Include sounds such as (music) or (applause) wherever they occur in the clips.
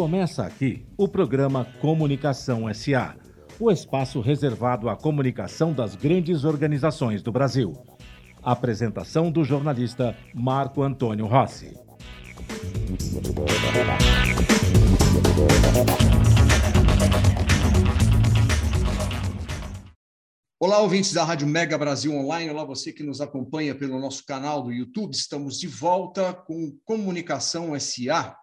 Começa aqui o programa Comunicação SA, o espaço reservado à comunicação das grandes organizações do Brasil. Apresentação do jornalista Marco Antônio Rossi. Olá, ouvintes da Rádio Mega Brasil Online. Olá, você que nos acompanha pelo nosso canal do YouTube. Estamos de volta com Comunicação SA.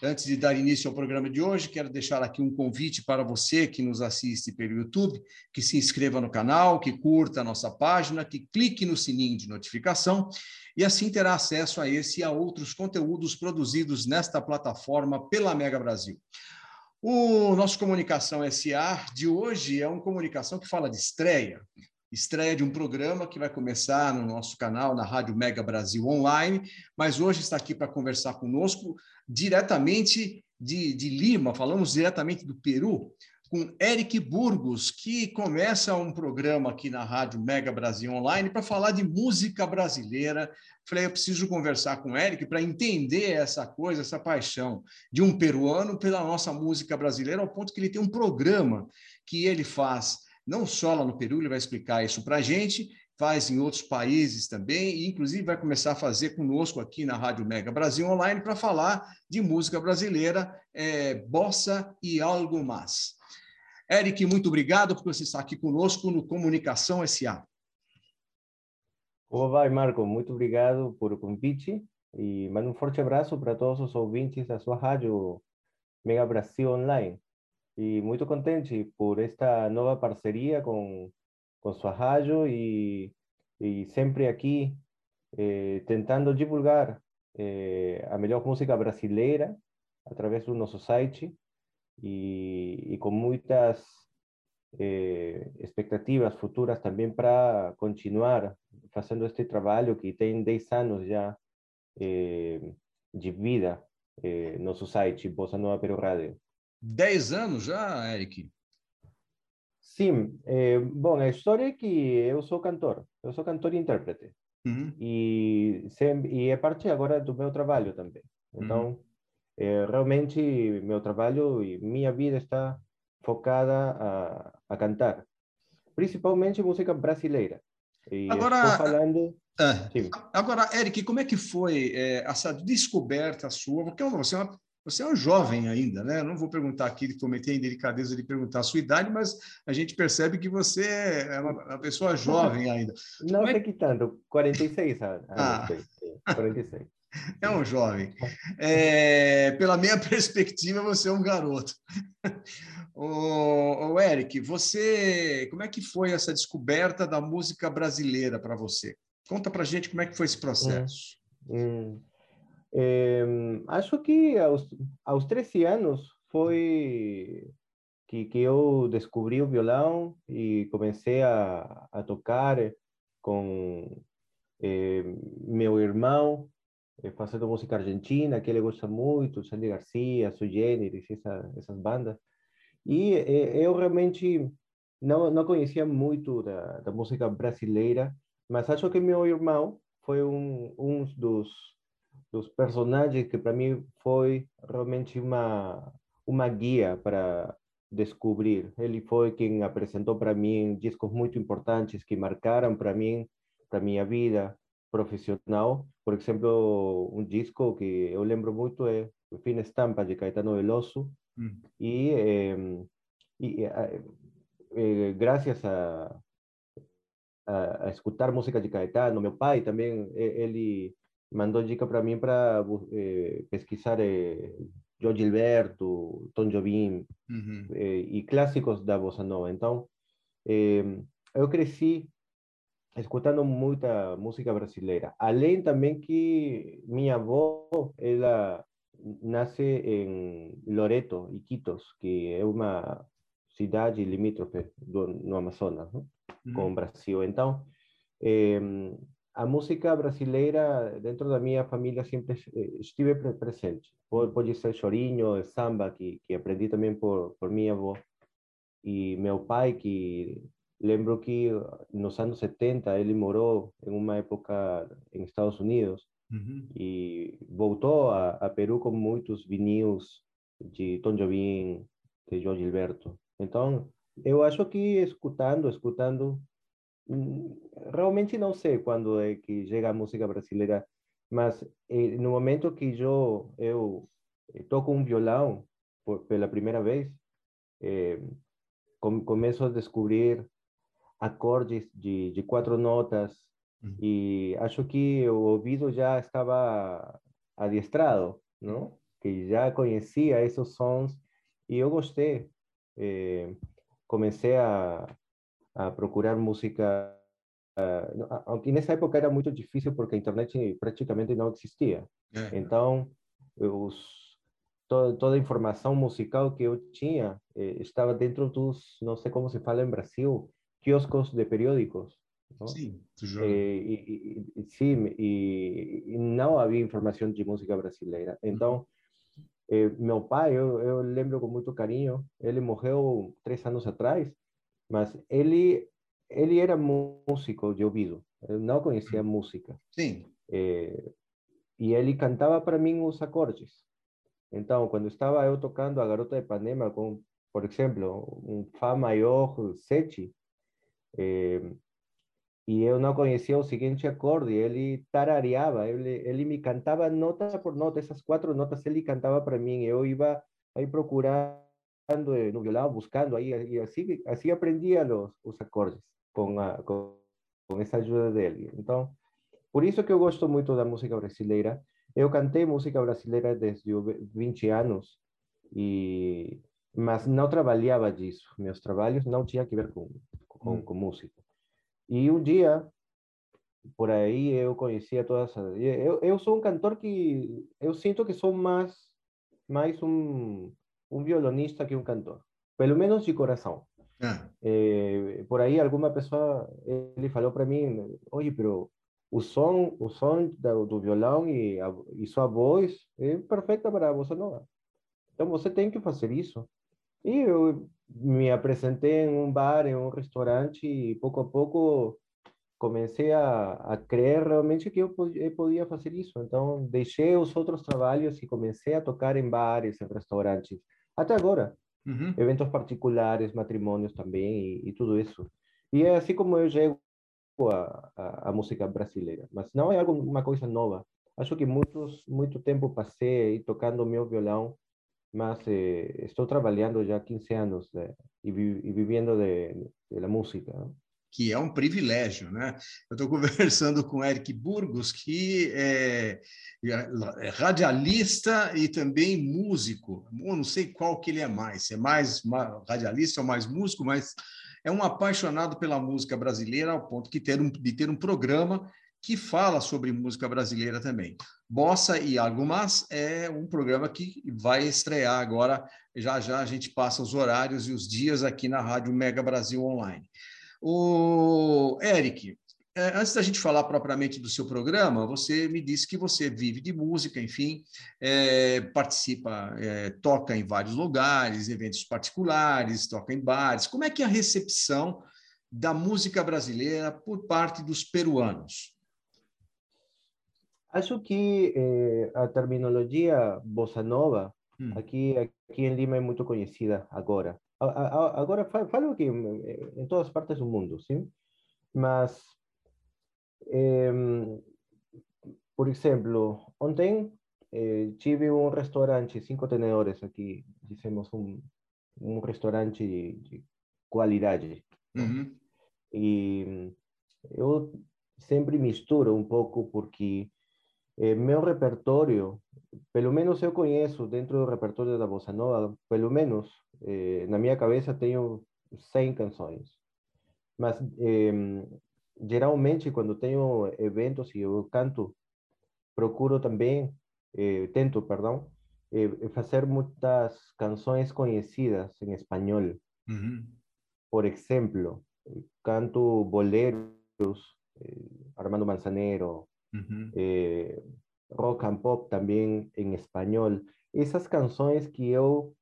Antes de dar início ao programa de hoje, quero deixar aqui um convite para você que nos assiste pelo YouTube, que se inscreva no canal, que curta a nossa página, que clique no sininho de notificação e assim terá acesso a esse e a outros conteúdos produzidos nesta plataforma pela Mega Brasil. O nosso Comunicação SA de hoje é uma comunicação que fala de estreia, estreia de um programa que vai começar no nosso canal, na Rádio Mega Brasil Online, mas hoje está aqui para conversar conosco diretamente de, de Lima, falamos diretamente do Peru, com Eric Burgos, que começa um programa aqui na Rádio Mega Brasil Online para falar de música brasileira. Falei, eu preciso conversar com o Eric para entender essa coisa, essa paixão de um peruano pela nossa música brasileira, ao ponto que ele tem um programa que ele faz não só lá no Peru, ele vai explicar isso para a gente, faz em outros países também, e inclusive vai começar a fazer conosco aqui na Rádio Mega Brasil Online para falar de música brasileira, é, bossa e algo mais. Eric, muito obrigado por você estar aqui conosco no Comunicação SA. Como vai, Marco? Muito obrigado por o convite e mando um forte abraço para todos os ouvintes da sua rádio Mega Brasil Online. E muito contente por esta nova parceria com com sua rádio e, e sempre aqui eh, tentando divulgar eh, a melhor música brasileira através do nosso site e, e com muitas eh, expectativas futuras também para continuar fazendo este trabalho que tem 10 anos já de vida nosso site, Bossa Nova Peru Rádio. 10 anos já, Eric? Sim, é, bom, a história é que eu sou cantor, eu sou cantor e intérprete. Uhum. E, e é parte agora do meu trabalho também. Então, uhum. é, realmente, meu trabalho e minha vida está focada a, a cantar, principalmente música brasileira. E agora, falando... É, agora, Eric, como é que foi é, essa descoberta sua? Porque você é uma você é um jovem ainda, né? Não vou perguntar aqui, cometer a indelicadeza de perguntar a sua idade, mas a gente percebe que você é uma, uma pessoa jovem ainda. (laughs) Não sei é... que tanto, 46 anos. Ah, 46. (laughs) É um jovem. É, pela minha (laughs) perspectiva, você é um garoto. o, o Eric, você, como é que foi essa descoberta da música brasileira para você? Conta para gente como é que foi esse processo. Hum, hum. É, acho que aos, aos 13 anos foi que, que eu descobri o violão e comecei a, a tocar com é, meu irmão, fazendo música argentina, que ele gosta muito, Sandy Garcia, Sui Generis, essa, essas bandas. E eu realmente não, não conhecia muito da, da música brasileira, mas acho que meu irmão foi um, um dos dos personagens que para mim foi realmente uma uma guia para descobrir. Ele foi quem apresentou para mim discos muito importantes que marcaram para mim, para minha vida profissional. Por exemplo, um disco que eu lembro muito é Fina Estampa de Caetano Veloso. Hum. E, eh, e eh, graças a, a, a, escutar música de Caetano, meu pai também, ele mandou dica para mim para eh, pesquisar eh, Joe Gilberto, Tom Jobim uhum. eh, e clássicos da bossa nova. Então, eu cresci escutando muita música brasileira. Além também que minha avó, ela nasce em Loreto, Iquitos, que é uma cidade limítrofe do, no Amazonas, uhum. com o Brasil. Então, a música brasileira dentro da minha família sempre eh, estive presente. Pode ser chorinho, samba, que, que aprendi também por, por minha avó. E meu pai, que lembro que nos anos 70 ele morou em uma época em Estados Unidos uhum. e voltou a, a, Peru com muitos vinil de Tom Jobim, de João Gilberto. Então, eu acho que escutando, escutando, realmente não sei quando é que chega a música brasileira, mas eh, no momento que eu, eu toco um violão por, pela primeira vez, eh, com, começo a descobrir acordes de, de quatro notas uhum. e acho que o ouvido já estava adiestrado, não? Que já conhecia esses sons e eu gostei. Eh, comecei a, a procurar música Uh, aunque nessa época era muito difícil porque internet praticamente não existia. É. Então, os, toda, toda a informação musical que eu tinha eh, estava dentro dos, não sei como se fala em Brasil, quioscos de periódicos. Não? Sim, eh, e, e, sim, e, e, não havia informação de música brasileira. Então, eh, meu pai, eu, eu lembro com muito carinho, ele morreu três anos atrás, mas ele ele era músico de ouvido, eu não conhecia música. Sim. É, e ele cantava para mim os acordes. Então, quando estava eu tocando a Garota de Ipanema com, por exemplo, um Fá maior 7, é, e eu não conhecia o seguinte acorde, ele tarareava, ele, ele me cantava nota por nota, essas quatro notas ele cantava para mim, eu ia aí procurar no violão, buscando aí, e assim, assim aprendia os, os acordes com, a, com, com essa ajuda dele. Então, por isso que eu gosto muito da música brasileira. Eu cantei música brasileira desde 20 anos, e, mas não trabalhava disso. Meus trabalhos não tinham que ver com, com, hum. com música. E um dia, por aí, eu conhecia todas as... Eu, eu sou um cantor que... Eu sinto que sou mais, mais um, um violonista que um cantor. Pelo menos de coração. Ah. Eh, por aí alguma pessoa ele falou para mim, oye, pero o som, o som do, do violão e, a, e sua voz é perfeita para a bossa nova. Então você tem que fazer isso. E eu me apresentei em um bar, em um restaurante e pouco a pouco comecei a, a crer realmente que eu eu podia fazer isso. Então deixei os outros trabalhos e comecei a tocar em bares, em restaurantes. Até agora. uhum. eventos particulares, matrimônios também e, e, tudo isso. E é assim como eu chego a, a, a, música brasileira, mas não é algo, uma coisa nova. Acho que muitos, muito tempo passei tocando meu violão, mas eh, estou trabalhando já 15 anos né, e, vi, e vivendo de, de, música que é um privilégio, né? Eu estou (laughs) conversando com Eric Burgos, que é, é, radialista e também músico. Não sei qual que ele é mais, se é mais radialista ou mais músico, mas é um apaixonado pela música brasileira ao ponto de ter um, de ter um programa que fala sobre música brasileira também. Bossa e Algo Mais é um programa que vai estrear agora. Já já a gente passa os horários e os dias aqui na Rádio Mega Brasil Online. O Eric, é, antes da gente falar propriamente do seu programa, você me disse que você vive de música, enfim, é, participa, é, toca em vários lugares, eventos particulares, toca em bares. Como é que é a recepção da música brasileira por parte dos peruanos? Acho que eh, a terminologia bossa nova hum. aqui aqui em Lima é muito conhecida agora. Agora falo que em todas partes do mundo, sim? Mas, eh, por exemplo, ontem eh, tive um restaurante, cinco tenedores aqui, dizemos um, um restaurante de, de qualidade. Uhum. E eu sempre misturo um pouco porque eh, meu repertório, pelo menos eu conheço dentro do repertório da bossa nova, pelo menos eh, na minha cabeça tenho 100 canções. Mas eh, geralmente quando tenho eventos e eu canto, procuro também, eh, tento, perdão, eh, fazer muitas canções conhecidas em espanhol. Uhum. Por exemplo, canto boleros, eh, Armando Manzanero, uhum. rock and pop também em espanhol. Essas canções que eu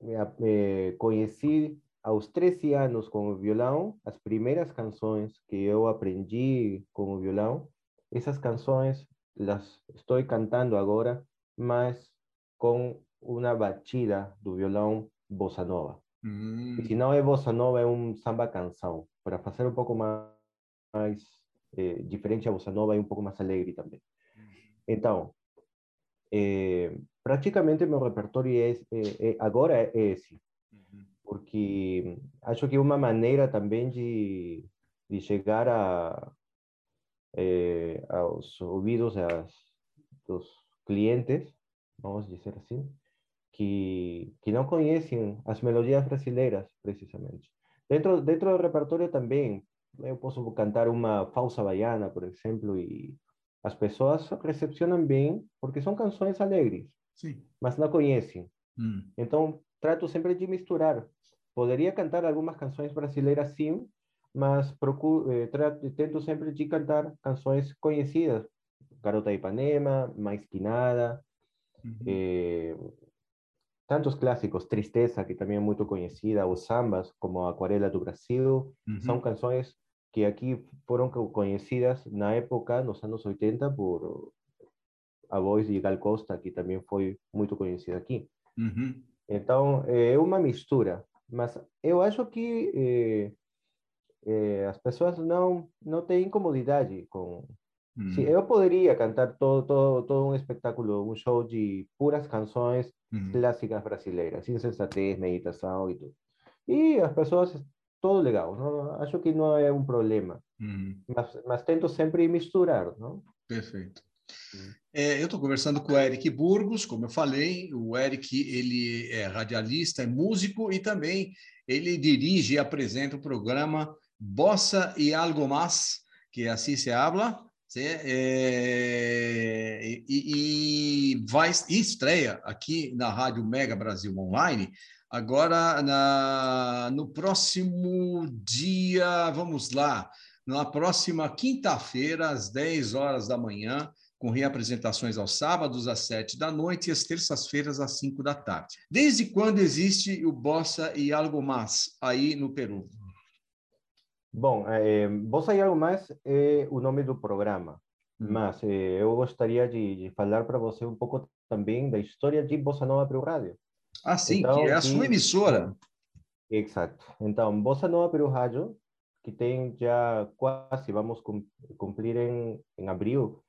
me conheci aos 13 anos com o violão, as primeiras canções que eu aprendi com o violão, essas canções las estou cantando agora, mas com uma batida do violão bossa nova. Hum. E se não é bossa nova, é um samba canção, para fazer um pouco mais eh, diferente a bossa nova e um pouco mais alegre também. Então, eh, praticamente meu repertório é, é, é, agora é esse, porque acho que é uma maneira também de, de chegar a, eh, aos ouvidos das, dos clientes, vamos dizer assim, que, que não conhecem as melodias brasileiras, precisamente. Dentro, dentro do repertório também, eu posso cantar uma falsa baiana, por exemplo, e as pessoas recepcionam bem, porque são canções alegres, Sim. mas não conhecem. Hum. Então, trato sempre de misturar. Poderia cantar algumas canções brasileiras, sim, mas procuro, eh, trato, tento sempre de cantar canções conhecidas. Garota de Ipanema, Mais Que Nada, Uhum. eh, tantos clássicos, Tristeza, que também é muito conhecida, os sambas, como Aquarela do Brasil, Uhum. são canções que aqui foram co- conhecidas na época, nos anos 80, por a voz de Gal Costa, que também foi muito conhecida aqui. Uhum. Então, é uma mistura. Mas eu acho que eh, eh, as pessoas não, não têm incomodidade com... Hum. Se eu poderia cantar todo, todo, todo um espetáculo, um show de puras canções Uhum. clássicas brasileiras, insensatez, meditação e tudo. E as pessoas, todo legal. Não, acho que não é um problema. Uhum. Mas, mas tento sempre misturar, não? Perfeito. Hum. É, eu estou conversando com o Eric Burgos, como eu falei, o Eric ele é radialista, é músico e também ele dirige e apresenta o programa Bossa e Algo Más, que assim se habla. É, e, e vai e estreia aqui na Rádio Mega Brasil Online agora na, no próximo dia, vamos lá, na próxima quinta-feira, às 10 horas da manhã, com reapresentações aos sábados às sete da noite e às terças-feiras às cinco da tarde. Desde quando existe o Bossa e Algo Mais aí no Peru? Bom, eh, Bossa e Algo Mais é o nome do programa. Hum. Mas eh, eu gostaria de, de falar para você um pouco também da história de Bossa Nova Peru Rádio. Ah, sim, Então, que é a que- sua emissora. Exato. Então, Bossa Nova Peru Rádio, que tem já quase, vamos cum- cumprir em, em abril,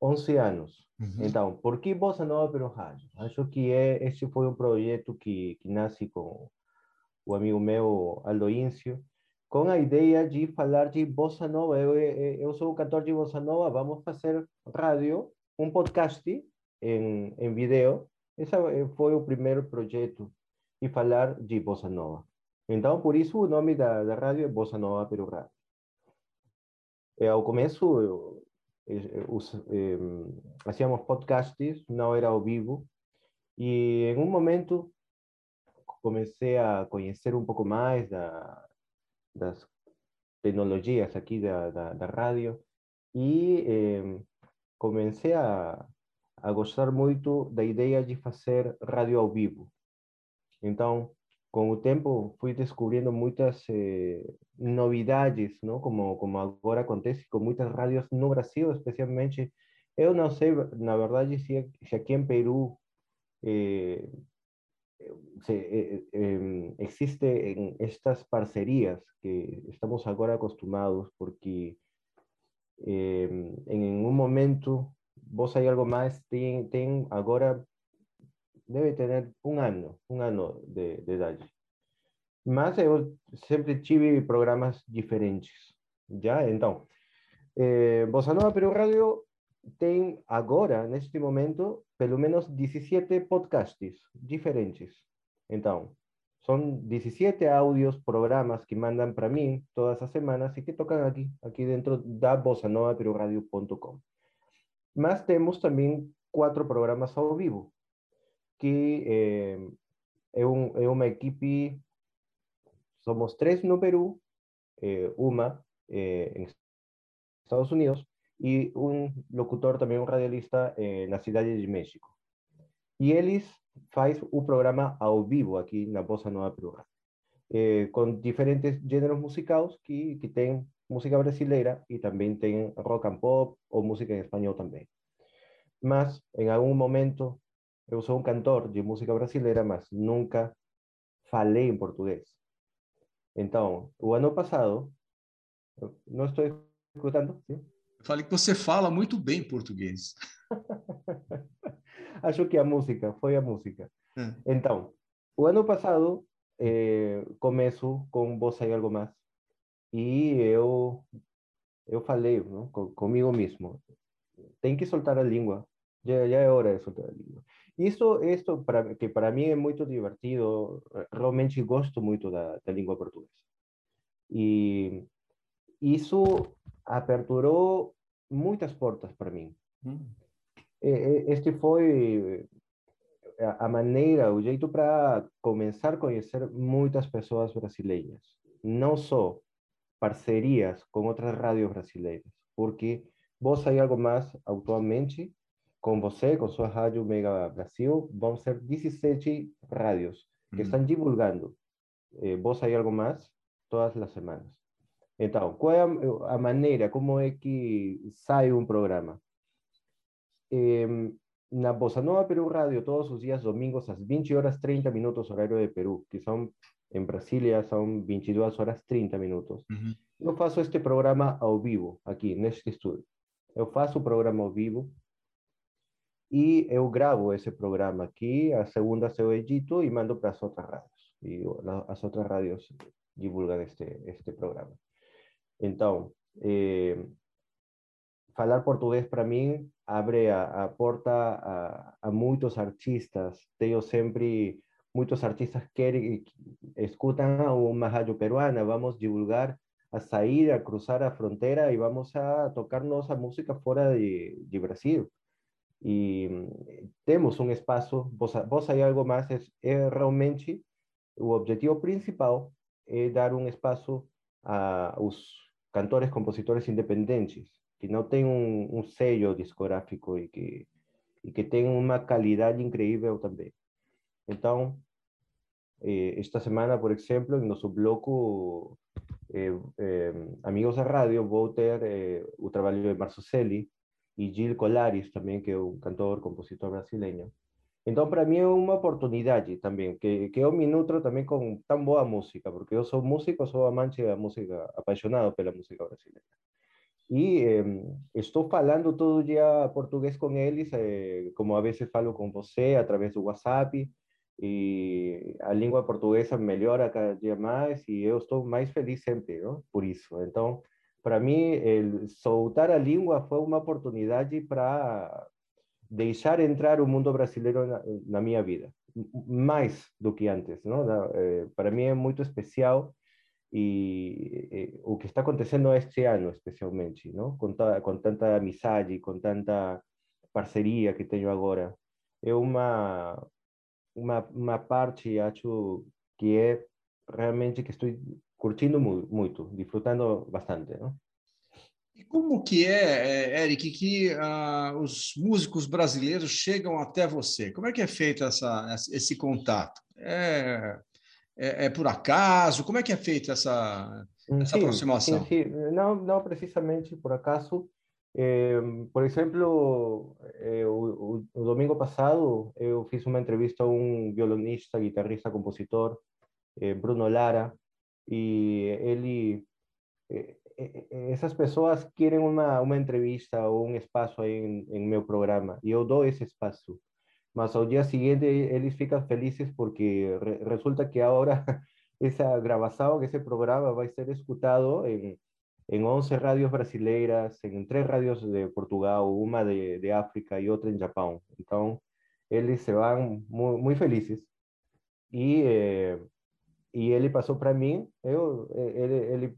11 anos. Uhum. Então, por que Bossa Nova Peru Rádio? Acho que é, esse foi um projeto que, que nasce com o amigo meu, Aldo Íncio, com a ideia de falar de Bossa Nova. Eu, eu, eu sou cantor de Bossa Nova, vamos fazer rádio, um podcast em, em vídeo. Esse foi o primeiro projeto, e falar de Bossa Nova. Então, por isso o nome da, da rádio é Bossa Nova Peru Rádio. É, ao começo, eu, eu, os, eh, hacíamos podcasts, não era ao vivo, e em um momento comecei a conhecer um pouco mais da, das tecnologias aqui da, da, da rádio e eh, comecei a, a gostar muito da ideia de fazer rádio ao vivo. Então, com o tempo, fui descobrindo muitas eh, novidades, não? Como, como agora acontece com muitas rádios no Brasil, especialmente. Eu não sei, na verdade, se, se aqui em Peru eh, se, eh, eh, estas parcerias que estamos agora acostumados, porque eh, um momento, vos aí algo mais, tem, tem agora deve ter um ano, um ano de, de idade. Mas eu programas diferentes, já? Então, eh, Bossa Nova Peru Radio tem agora, neste momento, pelo menos 17 podcasts diferentes. Então, são 17 áudios, programas que mandam para mim todas as semanas e que tocam aqui, aqui dentro da bossanovaperuradio.com. Mas temos também quatro programas ao vivo, que eh, é, um, é uma equipe, somos três no Peru, eh, uma eh, em Estados Unidos e um locutor também, um radialista eh, na cidade de México. E eles faz o programa ao vivo aqui na Bossa Nova Peru, eh, com diferentes gêneros musicais que, que tem música brasileira e também tem rock and pop ou música em espanhol também. Mas em algum momento eu sou um cantor de música brasileira, mas nunca falei em português. Então, o ano passado, não estou escutando? Sim? Falei que você fala muito bem português. (laughs) Acho que a música, foi a música. É. Então, o ano passado, eh, começo com Você e Algo Mais. E eu, eu falei não, comigo mesmo, tem que soltar a língua. Já, já é hora de soltar a língua. Isso, isso para, que para mim é muito divertido, realmente gosto muito da, da língua portuguesa. E isso aperturou muitas portas para mim. Hum. Este foi a maneira, o jeito para começar a conhecer muitas pessoas brasileiras. Não só parcerias com outras rádios brasileiras, porque vos aí algo mais atualmente com você, com sua rádio Mega Brasil, vão ser 17 rádios que uhum. estão divulgando eh, Voz aí algo mais todas as semanas. Então, qual é a, a, maneira, como é que sai um programa? Eh, na Bossa Nova Peru Rádio, todos os dias domingos, às 20 horas 30 minutos, horário de Peru, que são, em Brasília, são 22 horas 30 minutos. Uhum. Eu faço este programa ao vivo, aqui, neste estúdio. Eu faço o programa ao vivo e eu gravo esse programa aqui, a segunda eu edito e mando para as outras rádios. E as outras rádios divulgam este, este programa. Então, eh, falar português para mim abre a, a porta a, a, muitos artistas. Tenho sempre muitos artistas que escutam uma rádio peruana, vamos divulgar a sair, a cruzar a fronteira e vamos a tocar nossa música fora de, de Brasil y mm, tenemos un espacio, vos, vos hay algo más, es, es realmente el objetivo principal es dar un espacio a los cantores, compositores independientes, que no tengan un, un sello discográfico y que, y que tengan una calidad increíble también. Entonces, eh, esta semana, por ejemplo, en nuestro bloco eh, eh, Amigos de Radio, voy a tener eh, el trabajo de Marzo Celi, e Gil Colares também, que é um cantor, compositor brasileiro. Então, para mim é uma oportunidade também, que, que eu me nutro também com tão boa música, porque eu sou músico, sou amante da música, apaixonado pela música brasileira. E eh, estou falando todo dia português com eles, eh, como a vezes falo com você, através do WhatsApp, e a língua portuguesa melhora cada dia mais, e eu estou mais feliz sempre, não? por isso. Então, para mim, soltar a língua foi uma oportunidade para deixar entrar o mundo brasileiro na, na minha vida, mais do que antes, não? Eh, para mim é muito especial e, e, o que está acontecendo este ano, especialmente, não? Com, ta, com tanta amizade, com tanta parceria que tenho agora, é uma uma, uma parte, acho que é realmente que estou curtindo muito, disfrutando bastante, não? E como que é, é Eric, que uh, os músicos brasileiros chegam até você? Como é que é feito essa, esse contato? É, é, é por acaso? Como é que é feita essa, essa sim, aproximação? Sim, sim. Não, não precisamente por acaso. Eh, por exemplo, eh, o, o, o, domingo passado eu fiz uma entrevista a um violonista, guitarrista, compositor, eh, Bruno Lara, y él y eh, eh, esas personas quieren una, una entrevista o un espacio ahí en, en mi programa y yo doy ese espacio. Mas al día siguiente ellos fican felices porque re, resulta que ahora (laughs) esa grabación, ese programa va a ser escuchado en, en 11 radios brasileiras, en tres radios de Portugal, una de, de África y otra en Japón. Entonces, ellos se van muy, muy felices. Y eh, e ele passou para mim, eu, ele, ele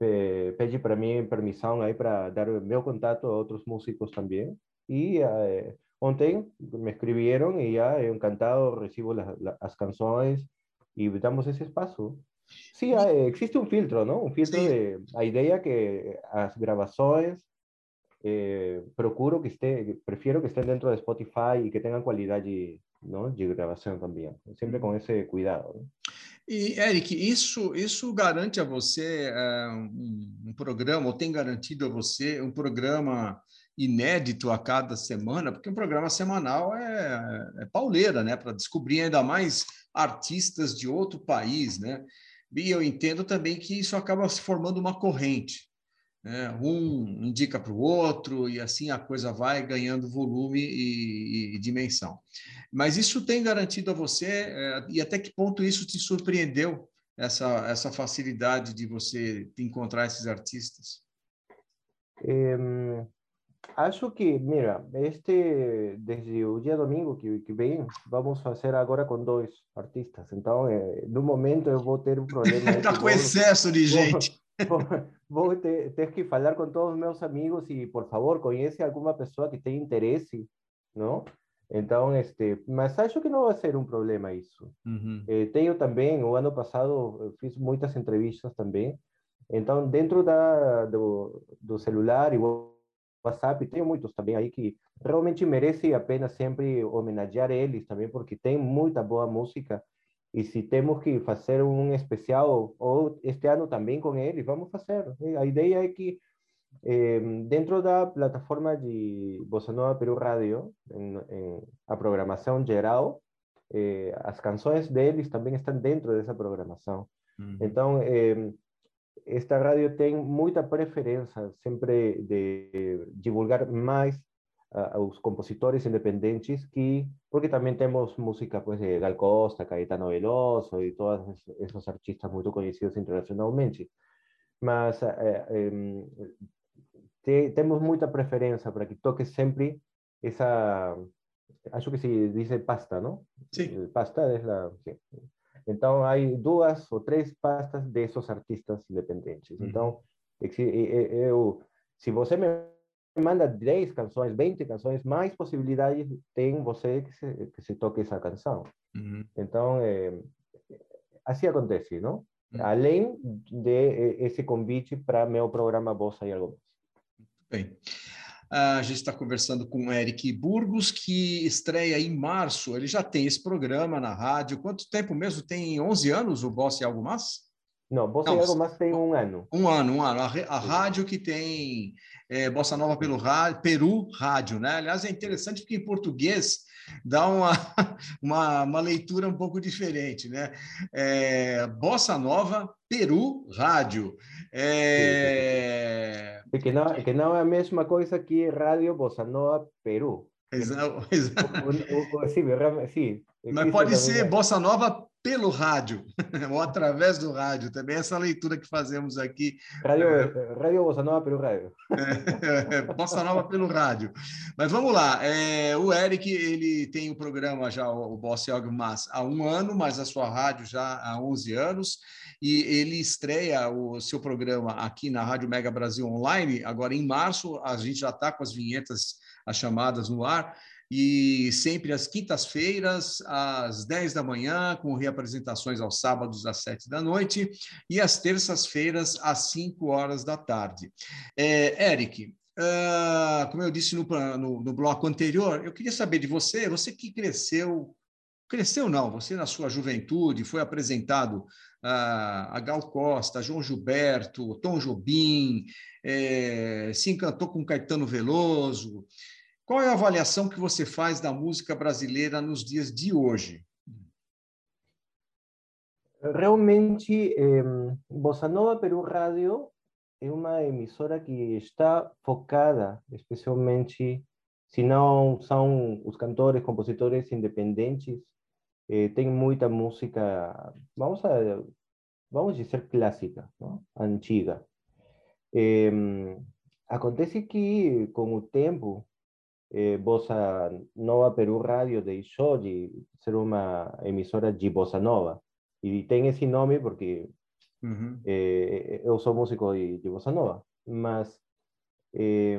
eh, pede para mim permissão aí para dar meu contato a outros músicos também. E eh, ontem me escreveram e já eu encantado recebo las, as canções e damos esse espaço. Sim, existe um filtro, não? Um filtro de a ideia que as gravações eh, procuro que esté, prefiro que estén dentro de Spotify e que tenham qualidade ¿no? de gravação também, sempre com esse cuidado. ¿no? E, Eric, isso, isso garante a você é, um, um, programa, ou tem garantido a você um programa inédito a cada semana, porque um programa semanal é, é pauleira, né? Para descobrir ainda mais artistas de outro país, né? E eu entendo também que isso acaba se formando uma corrente. Né? Um indica para o outro e assim a coisa vai ganhando volume e, e dimensão. Mas isso tem garantido a você, é, e até que ponto isso te surpreendeu, essa, essa facilidade de você encontrar esses artistas? É, acho que, mira, este, desde o dia domingo que, que vem, vamos fazer agora com dois artistas. Então, é, no momento eu vou ter um problema. (laughs) Está com excesso de gente. (laughs) Vou, vou, ter, ter, que falar com todos os meus amigos e, por favor, conhece alguma pessoa que tenha interesse, não? Então, este, mas acho que não vai ser um problema isso. Uhum. Eh, tenho também, o ano passado, fiz muitas entrevistas também. Então, dentro da, do, do celular e WhatsApp, tenho muitos também aí que realmente merece a pena sempre homenagear eles também, porque tem muita boa música. E se temos que fazer um especial, ou este ano também com eles, vamos fazer. A ideia é que eh, dentro da plataforma de Bossa Nova Peru Radio, em, em, a programação geral, eh, as canções deles também estão dentro dessa programação. Uhum. Então, eh, esta rádio tem muita preferência sempre de divulgar mais uh, os compositores independentes que porque também temos música pues de Gal Costa, Caetano Veloso e todos esses artistas muito conhecidos internacionalmente. Mas eh, te, temos muita preferência para que toque sempre essa acho que se diz pasta, não? Sim. Pasta é a sim. Então, há duas ou três pastas desses artistas independentes. Uhum. Então, eu, se você me manda 10 canções, 20 canções, mais possibilidades tem você que se, que se toque essa canção. Uhum. Então, é, assim acontece, não? Uhum. Além de esse convite para meu programa Bossa e Algo Mais. Bem, a gente está conversando com o Eric Burgos, que estreia em março. Ele já tem esse programa na rádio. Quanto tempo mesmo? Tem 11 anos o Bossa e Algo Mais? Não, Bossa Não, e Algo Mais tem um ano. Um ano, um ano. A, a rádio que tem é, Bossa Nova pelo rádio, Peru Rádio, né? Aliás, é interessante porque em português dá uma, (laughs) uma, uma leitura um pouco diferente, né? É, Bossa Nova Peru Rádio. É... Que, não, que não é a mesma coisa que Rádio Bossa Nova Peru. Exato. (laughs) exato. Sim, sim, Mas pode ser Bossa Nova pelo rádio, (laughs) ou através do rádio, também essa leitura que fazemos aqui. Rádio, é... rádio Bossa Nova pelo rádio. É, (laughs) é, Bossa Nova pelo rádio. Mas vamos lá, é, o Eric, ele tem o programa já, o Bossa Yoga Mas, há um ano, mas a sua rádio já há 11 anos, e ele estreia o seu programa aqui na Rádio Mega Brasil Online, agora em março, a gente já está com as vinhetas, as chamadas no ar, e sempre às quintas-feiras, às 10 da manhã, com reapresentações aos sábados às 7 da noite, e às terças-feiras às 5 horas da tarde. É, Eric, uh, como eu disse no, no, no bloco anterior, eu queria saber de você, você que cresceu, cresceu não, você na sua juventude foi apresentado a Gal Costa, João Gilberto, Tom Jobim, é, se encantou com Caetano Veloso, qual é a avaliação que você faz da música brasileira nos dias de hoje? Realmente, eh, Bossa Nova Peru Rádio é uma emissora que está focada, especialmente, se não são os cantores, compositores independentes, eh, tem muita música, vamos a, vamos dizer clássica, não? antiga. Eh, acontece que, com o tempo, eh, Bossa Nova Peru Radio deixou de ser uma emissora de Bossa Nova. E tem esse nome porque uhum. eh, eu sou músico de, de Bossa Nova. Mas eh,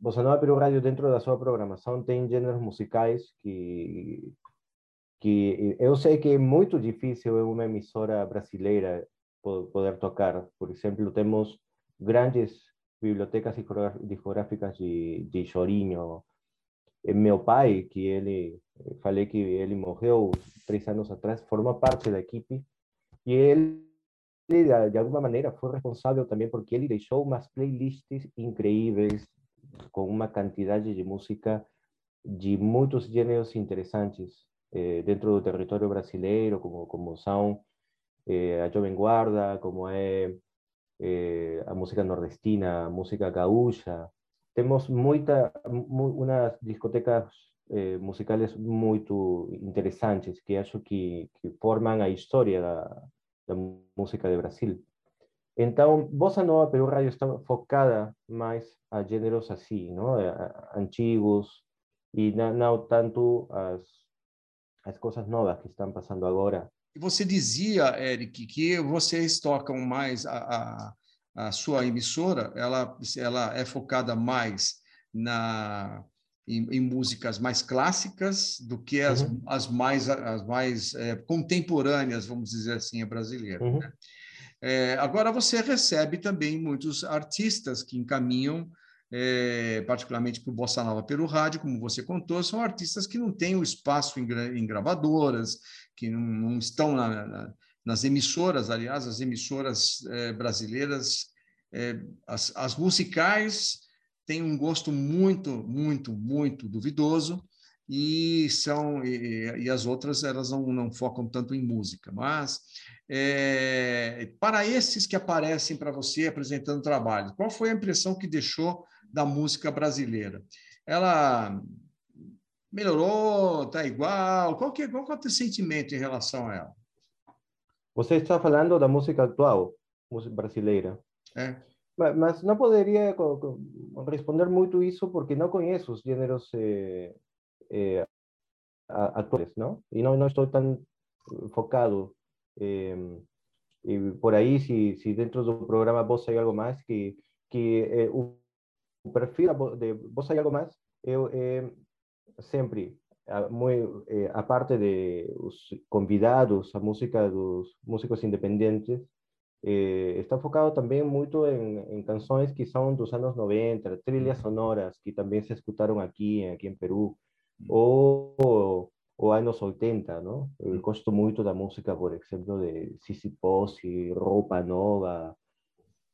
Bossa Nova Peru Radio, dentro da sua programação, tem gêneros musicais que, que eu sei que é muito difícil uma emissora brasileira poder tocar. Por exemplo, temos grandes bibliotecas discográficas de, de Chorinho, meu pai, que ele, falei que ele morreu três anos atrás, forma parte da equipe, e ele, de alguma maneira, foi responsável também porque ele deixou umas playlists incríveis com uma quantidade de música de muitos gêneros interessantes eh, dentro do território brasileiro, como, como são eh, a Jovem Guarda, como é eh, a música nordestina, a música gaúcha. Temos muita, umas discotecas eh, musicales muito interessantes que acho que, que formam a história da, música de Brasil. Então, Bossa Nova Peru Radio está focada mais a gêneros assim, não? antigos, e não, tanto as, as coisas novas que estão passando agora. Você dizia, Eric, que vocês tocam mais a, a, a sua emissora, ela, ela é focada mais na em, em, músicas mais clássicas do que as, uhum. as mais, as mais é, contemporâneas, vamos dizer assim, a brasileira. Uhum. Né? É, agora, você recebe também muitos artistas que encaminham, é, particularmente para o Bossa Nova pelo rádio, como você contou, são artistas que não têm o espaço em, em gravadoras, que não, não estão na, na, nas emissoras, aliás, as emissoras é, brasileiras, é, as, as musicais têm um gosto muito, muito, muito duvidoso, e são e, e, as outras elas não, não focam tanto em música, mas é, para esses que aparecem para você apresentando trabalho, qual foi a impressão que deixou da música brasileira? Ela melhorou, está igual? Qual que, qual que é o teu sentimento em relação a ela? Você está falando da música atual, música brasileira. É. Mas, mas não poderia responder muito isso porque não conheço os gêneros eh, eh, actuales, ¿no? Y no, no estoy tan enfocado. Eh, y por ahí, si, si dentro del programa vos hay algo más, que, que eh, o perfil de vos hay algo más, eu eh, sempre, muito, eh, a parte de os convidados, a música dos músicos independentes, eh, está focado também muito em, em, canções que são dos anos 90, trilhas sonoras que também se escutaram aqui, aqui em Peru, o, o anos 80, ¿no? Eu gosto muito da música, por exemplo, de Cici Posse, Roupa Nova.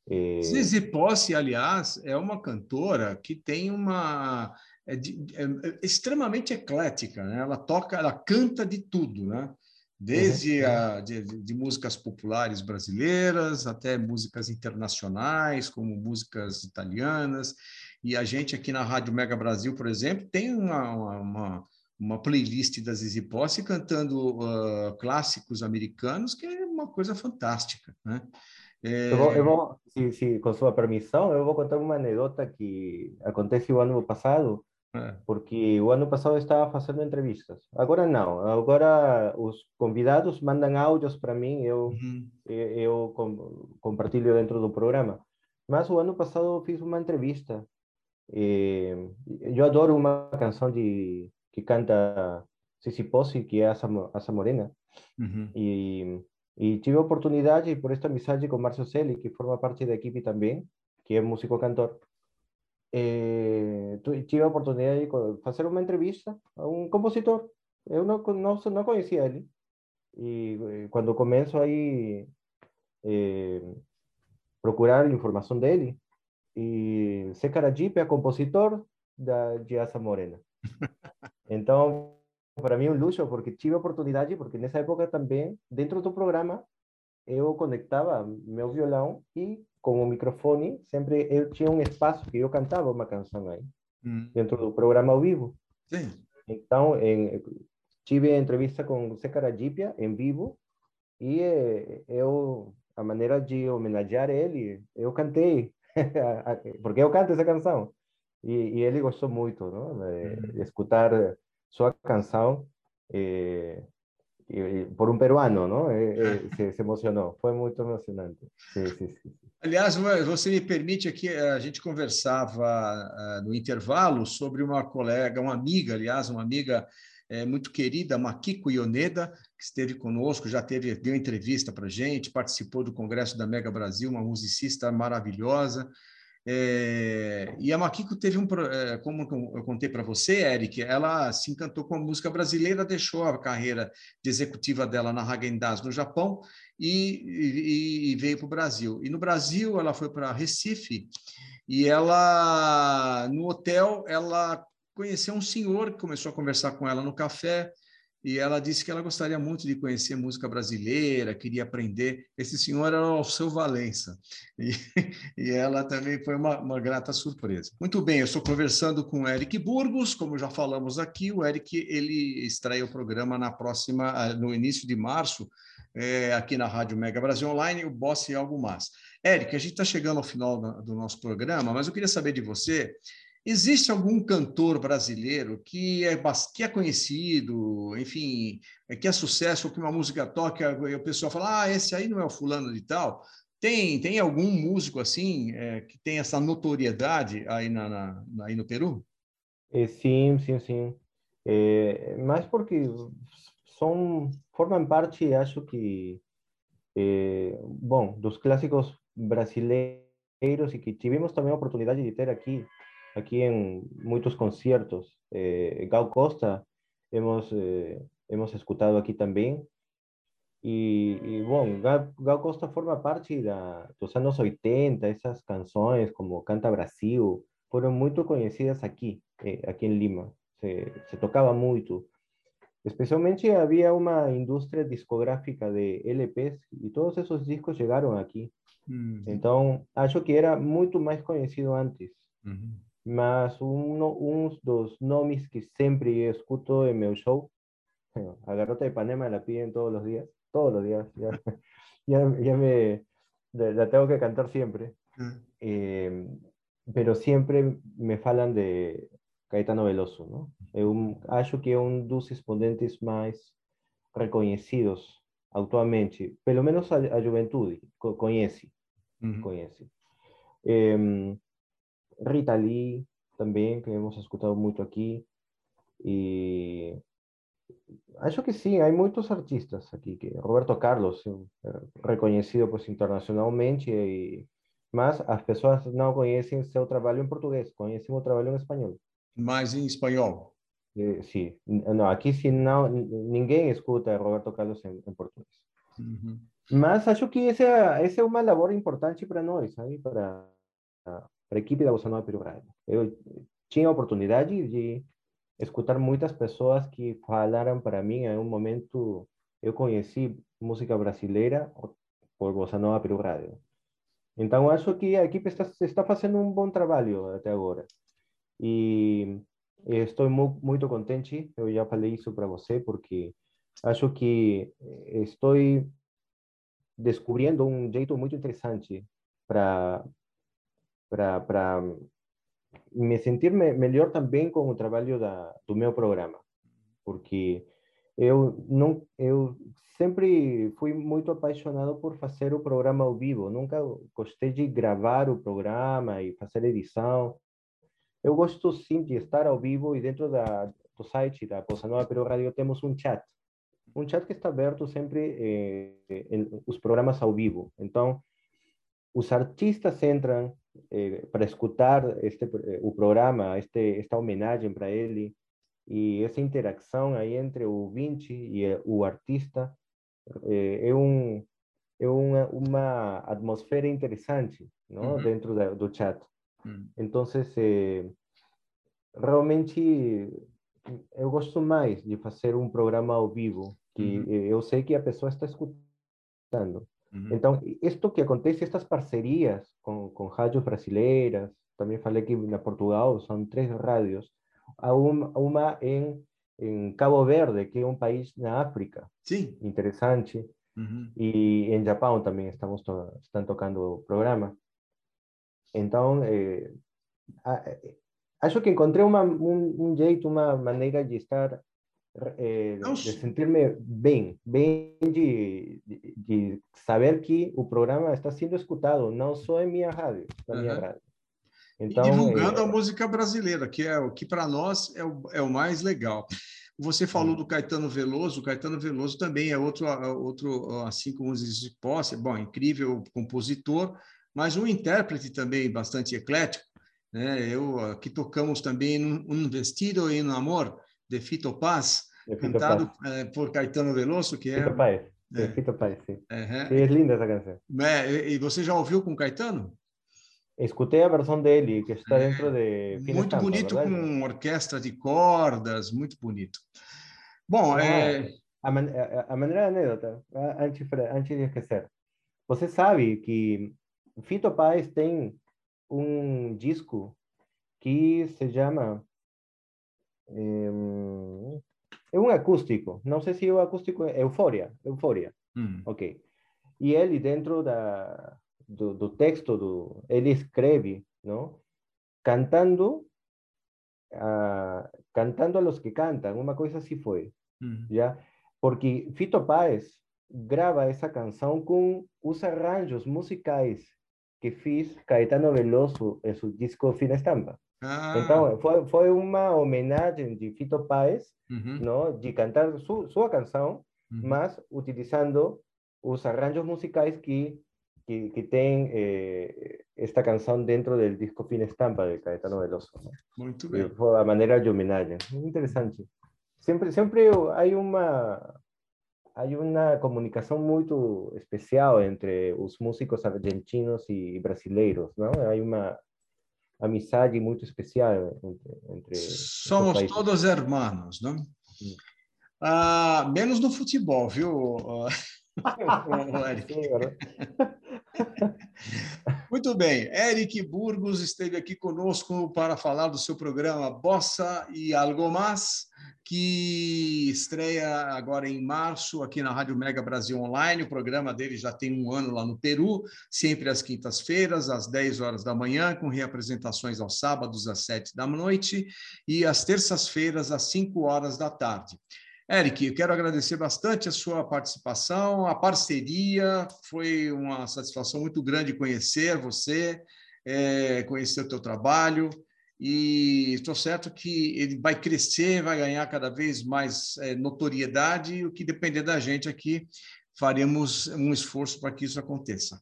É... Cici Posse, aliás, é uma cantora que tem uma... É, de, é, é extremamente eclética, né? Ela toca, ela canta de tudo, né? Desde uhum. a, de, de, músicas populares brasileiras até músicas internacionais, como músicas italianas. E a gente aqui na Rádio Mega Brasil, por exemplo, tem uma, uma, uma playlist da Zizi Posse cantando uh, clássicos americanos, que é uma coisa fantástica. Né? É... Eu vou, eu vou se, se, com sua permissão, eu vou contar uma anedota que aconteceu ano passado, é. Porque o ano passado eu estava fazendo entrevistas. Agora não, agora os convidados mandam áudios para mim, eu, uhum. eu, eu compartilho dentro do programa. Mas o ano passado eu fiz uma entrevista eh, eu adoro uma canção de que canta Cici Possi, que é Asa, Asa Morena. Uhum. E, e tive a oportunidade, por esta amizade com Márcio Celi, que forma parte da equipe também, que é músico-cantor, eh, tive a oportunidade de fazer uma entrevista a um compositor. Eu não, não, não conhecia ele. E eh, quando começo aí eh, procurar informação dele, e Secara Jeep é compositor da Giasa Morena. (laughs) Então, para mim é um luxo, porque tive a oportunidade, porque nessa época também, dentro do programa, eu conectava meu violão e com o microfone, sempre eu tinha um espaço que eu cantava uma canção aí, hum. dentro do programa ao vivo. Sim. Então, em, tive entrevista com Secara Jeep em vivo e eh, eu, a maneira de homenagear ele, eu cantei (laughs) porque eu canto essa canção. E, e ele gostou muito não? de, de escutar sua canção eh, por um peruano, não? se, se, emocionou. Foi muito emocionante. Sim, sim, sim. Aliás, você me permite aqui, a gente conversava uh, no intervalo sobre uma colega, uma amiga, aliás, uma amiga é, muito querida, Makiko Ioneda, que esteve conosco, já teve, deu entrevista para a gente, participou do Congresso da Mega Brasil, uma musicista maravilhosa. É, e a Makiko teve um, é, como eu contei para você, Eric, ela se encantou com a música brasileira, deixou a carreira de executiva dela na Häagen-Dazs no Japão e, e, e veio para o Brasil. E no Brasil ela foi para Recife E ela, no hotel, ela conheceu um senhor que começou a conversar com ela no café e ela disse que ela gostaria muito de conhecer música brasileira, queria aprender. Esse senhor era o seu Valença, e, (laughs) e ela também foi uma, uma, grata surpresa. Muito bem, eu estou conversando com o Eric Burgos, como já falamos aqui, o Eric ele estreia o programa na próxima, ah, no início de março, é, aqui na Rádio Mega Brasil Online, o Boss e Algo Mais. Eric, a gente está chegando ao final do nosso programa, mas eu queria saber de você Existe algum cantor brasileiro que é, que é conhecido, enfim, é, que é sucesso, que uma música toca e o pessoal fala, ah, esse aí não é o fulano de tal? Tem, tem algum músico assim é, que tem essa notoriedade aí, na, na, aí no Peru? É, sim, sim, sim. É, mas porque são, formam parte, acho que, é, bom, dos clássicos brasileiros e que tivemos também a oportunidade de ter aqui aquí en muchos conciertos. Eh, Gal Costa hemos, eh, hemos escuchado aquí también. Y, y bueno, Gal, Gal, Costa forma parte de los años 80, esas canciones como Canta Brasil, fueron muy conocidas aquí, eh, aquí en Lima. Se, se tocaba mucho. Especialmente había una industria discográfica de LPs y todos esos discos llegaron aquí. Mm. Entonces, acho que era mucho más conocido antes. Mas uno, uns dos nomes que siempre escuto en mi show, (laughs) a Garota de Panema la piden todos los días, todos los días, ya, (laughs) ya, ya me la tengo que cantar siempre. Eh, pero siempre me falan de Caetano Veloso, ¿no? É um, acho que é um dos exponentes mais reconhecidos atualmente, pelo menos a, a juventude conhece, conhece. Eh, Rita Lee también, que hemos escuchado mucho aquí. Y acho que sí, hay muchos artistas aquí, que Roberto Carlos, eh, reconocido pues internacionalmente, y más las personas no conocen su trabajo en portugués, conocen su trabajo en español. Más en español. Eh, sí, no, aquí sí no, ninguém escuta a Roberto Carlos en, en portugués. Uh Mas acho que essa, essa é uma labor importante para nós, sabe? Para, para a equipe da Bossa Nova Peru. Eu tinha a oportunidade de escutar muitas pessoas que falaram para mim em um momento eu conheci música brasileira por Bossa Nova Peru. Então acho que a equipe está está fazendo um bom trabalho até agora. E estou mu muito contente, eu já falei isso para você porque acho que estou descobrindo um jeito muito interessante para para me sentir me, melhor também com o trabalho da, do meu programa, porque eu não eu sempre fui muito apaixonado por fazer o programa ao vivo, nunca gostei de gravar o programa e fazer edição. Eu gosto sim de estar ao vivo e dentro da, do site da Bossa Nova Peru Radio temos um chat, um chat que está aberto sempre eh, em, os programas ao vivo. Então, os artistas entram eh, para escutar este eh, o programa, este esta homenagem para ele e essa interação aí entre o ouvinte e o artista eh, é um é uma, uma atmosfera interessante, não? Uhum. Dentro da, do chat. Uhum. Então, eh, realmente eu gosto mais de fazer um programa ao vivo, que uhum. eu sei que a pessoa está escutando. Entonces, esto que acontece, estas parcerías con, con radios brasileiras, también falei que en Portugal son tres radios, una en, en Cabo Verde, que es un país en África. Sí. Interesante. Y en Japón también estamos están tocando programa. Entonces, eh, acho que encontré uma, un, un jeito, uma maneira de estar é, de sentir-me bem, bem de, de, de, saber que o programa está sendo escutado, não só em minha rádio, na minha uhum. rádio. Então, e divulgando é... a música brasileira, que é o que para nós é o, é o mais legal. Você falou do Caetano Veloso, o Caetano Veloso também é outro, outro assim como os Posse, bom, incrível compositor, mas um intérprete também bastante eclético. Né? Eu aqui tocamos também um vestido em amor, de Fito Paz, de Fito cantado Paz. Eh, por Caetano Veloso, que é... Fito Paz, é. Fito Paz, sim. Uhum. É linda essa canção. É, e você já ouviu com Caetano? Escutei a versão dele, que está é, dentro de. Muito bonito, verdade? com orquestra de cordas, muito bonito. Bom, ah, é... a, man a, maneira anedota, antes, antes de esquecer, você sabe que Fito Paz tem um disco que se chama. É, é um acústico, não sei se é o acústico, é Eufória, Eufória, hum. ok. E ele, dentro da, do, do texto, do, ele escreve, não? Cantando, uh, cantando a los que cantam, uma coisa assim foi, hum. já? Porque Fito Páez grava essa canção com os arranjos musicais que fiz Caetano Veloso em seu disco Fina Estampa. Ah. Então, foi, foi uma homenagem de Fito Páez, uhum. não? de cantar su, sua canção, uhum. mas utilizando os arranjos musicais que, que, que tem eh, esta canção dentro do disco Fina Estampa de Caetano Veloso. ¿no? Muito bem. Foi a maneira de homenagem. Interessante. Sempre, sempre há uma há uma comunicação muito especial entre os músicos argentinos e brasileiros, não? Há uma amizade muito especial entre, entre Somos todos hermanos, não? Hum. Ah, menos no futebol, viu? Muito bem, Eric Burgos esteve aqui conosco para falar do seu programa Bossa e Algo Mais que estreia agora em março aqui na Rádio Mega Brasil Online. O programa dele já tem um ano lá no Peru, sempre às quintas-feiras, às 10 horas da manhã, com reapresentações aos sábados às 7 da noite e às terças-feiras às 5 horas da tarde. Eric, eu quero agradecer bastante a sua participação, a parceria, foi uma satisfação muito grande conhecer você, é, conhecer o teu trabalho e estou certo que ele vai crescer, vai ganhar cada vez mais é, notoriedade o que depender da gente aqui, faremos um esforço para que isso aconteça.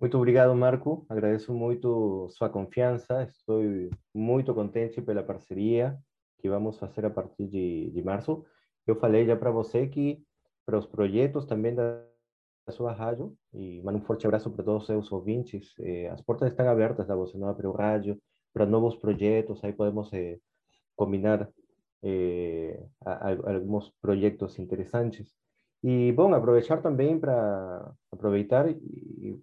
Muito obrigado, Marco. Agradeço muito sua confiança. Estou muito contente pela parceria que vamos fazer a partir de, de março. Eu falei já para você que para os projetos também da, da sua rádio, e mando um forte abraço para todos os seus ouvintes, eh, as portas estão abertas da Você Nova Peru Rádio, para nuevos proyectos, ahí podemos eh, combinar eh, algunos proyectos interesantes. Y bueno, aprovechar también para aprovechar y,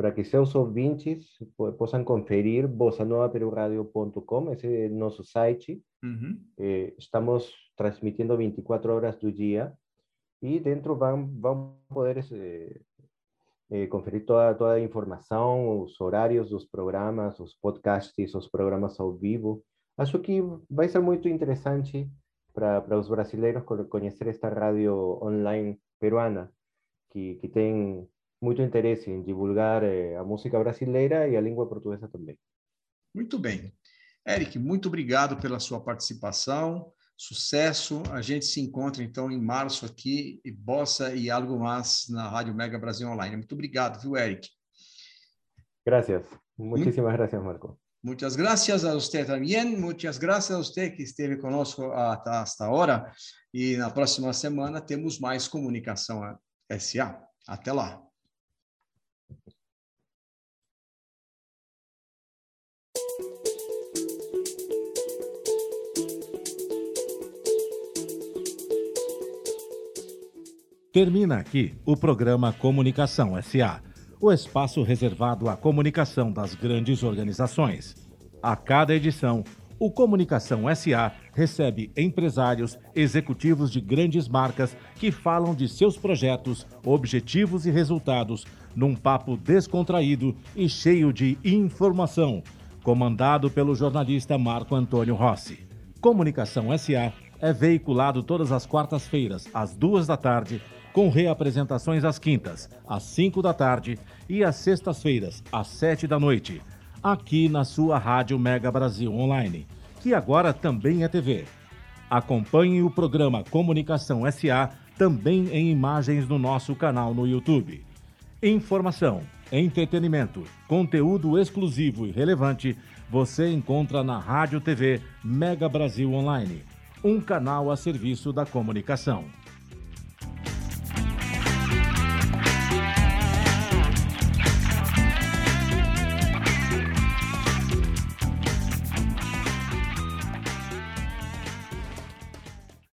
para que seus ouvintes possam conferir bossanovaperuradio.com, esse é nosso site. Uhum. Eh, estamos transmitindo 24 horas do dia e dentro vão, vão poder eh, eh, conferir toda, toda a informação, os horários dos programas, os podcasts, os programas ao vivo. Acho que vai ser muito interessante para os brasileiros conhecer esta rádio online peruana, que, que tem muito interesse em divulgar eh, a música brasileira e a língua portuguesa também. Muito bem. Eric, muito obrigado pela sua participação sucesso. A gente se encontra então em março aqui, e Bossa e Algo Mais na Rádio Mega Brasil Online. Muito obrigado, viu, Eric? Gracias. Muchísimas gracias, Marco. Muchas gracias a usted también. Muchas gracias a usted que esteve conosco hasta, ahora. E na próxima semana temos mais Comunicação SA. Até lá. Termina aqui o programa Comunicação SA, o espaço reservado à comunicação das grandes organizações. A cada edição, o Comunicação SA recebe empresários, executivos de grandes marcas que falam de seus projetos, objetivos e resultados num papo descontraído e cheio de informação, comandado pelo jornalista Marco Antônio Rossi. Comunicação SA é veiculado todas as quartas-feiras, às duas da tarde, com reapresentações às quintas, às 5 da tarde e às sextas-feiras, às 7 da noite, aqui na sua Rádio Mega Brasil Online, que agora também é TV. Acompanhe o programa Comunicação SA também em imagens no nosso canal no YouTube. Informação, entretenimento, conteúdo exclusivo e relevante você encontra na Rádio TV Mega Brasil Online, um canal a serviço da comunicação.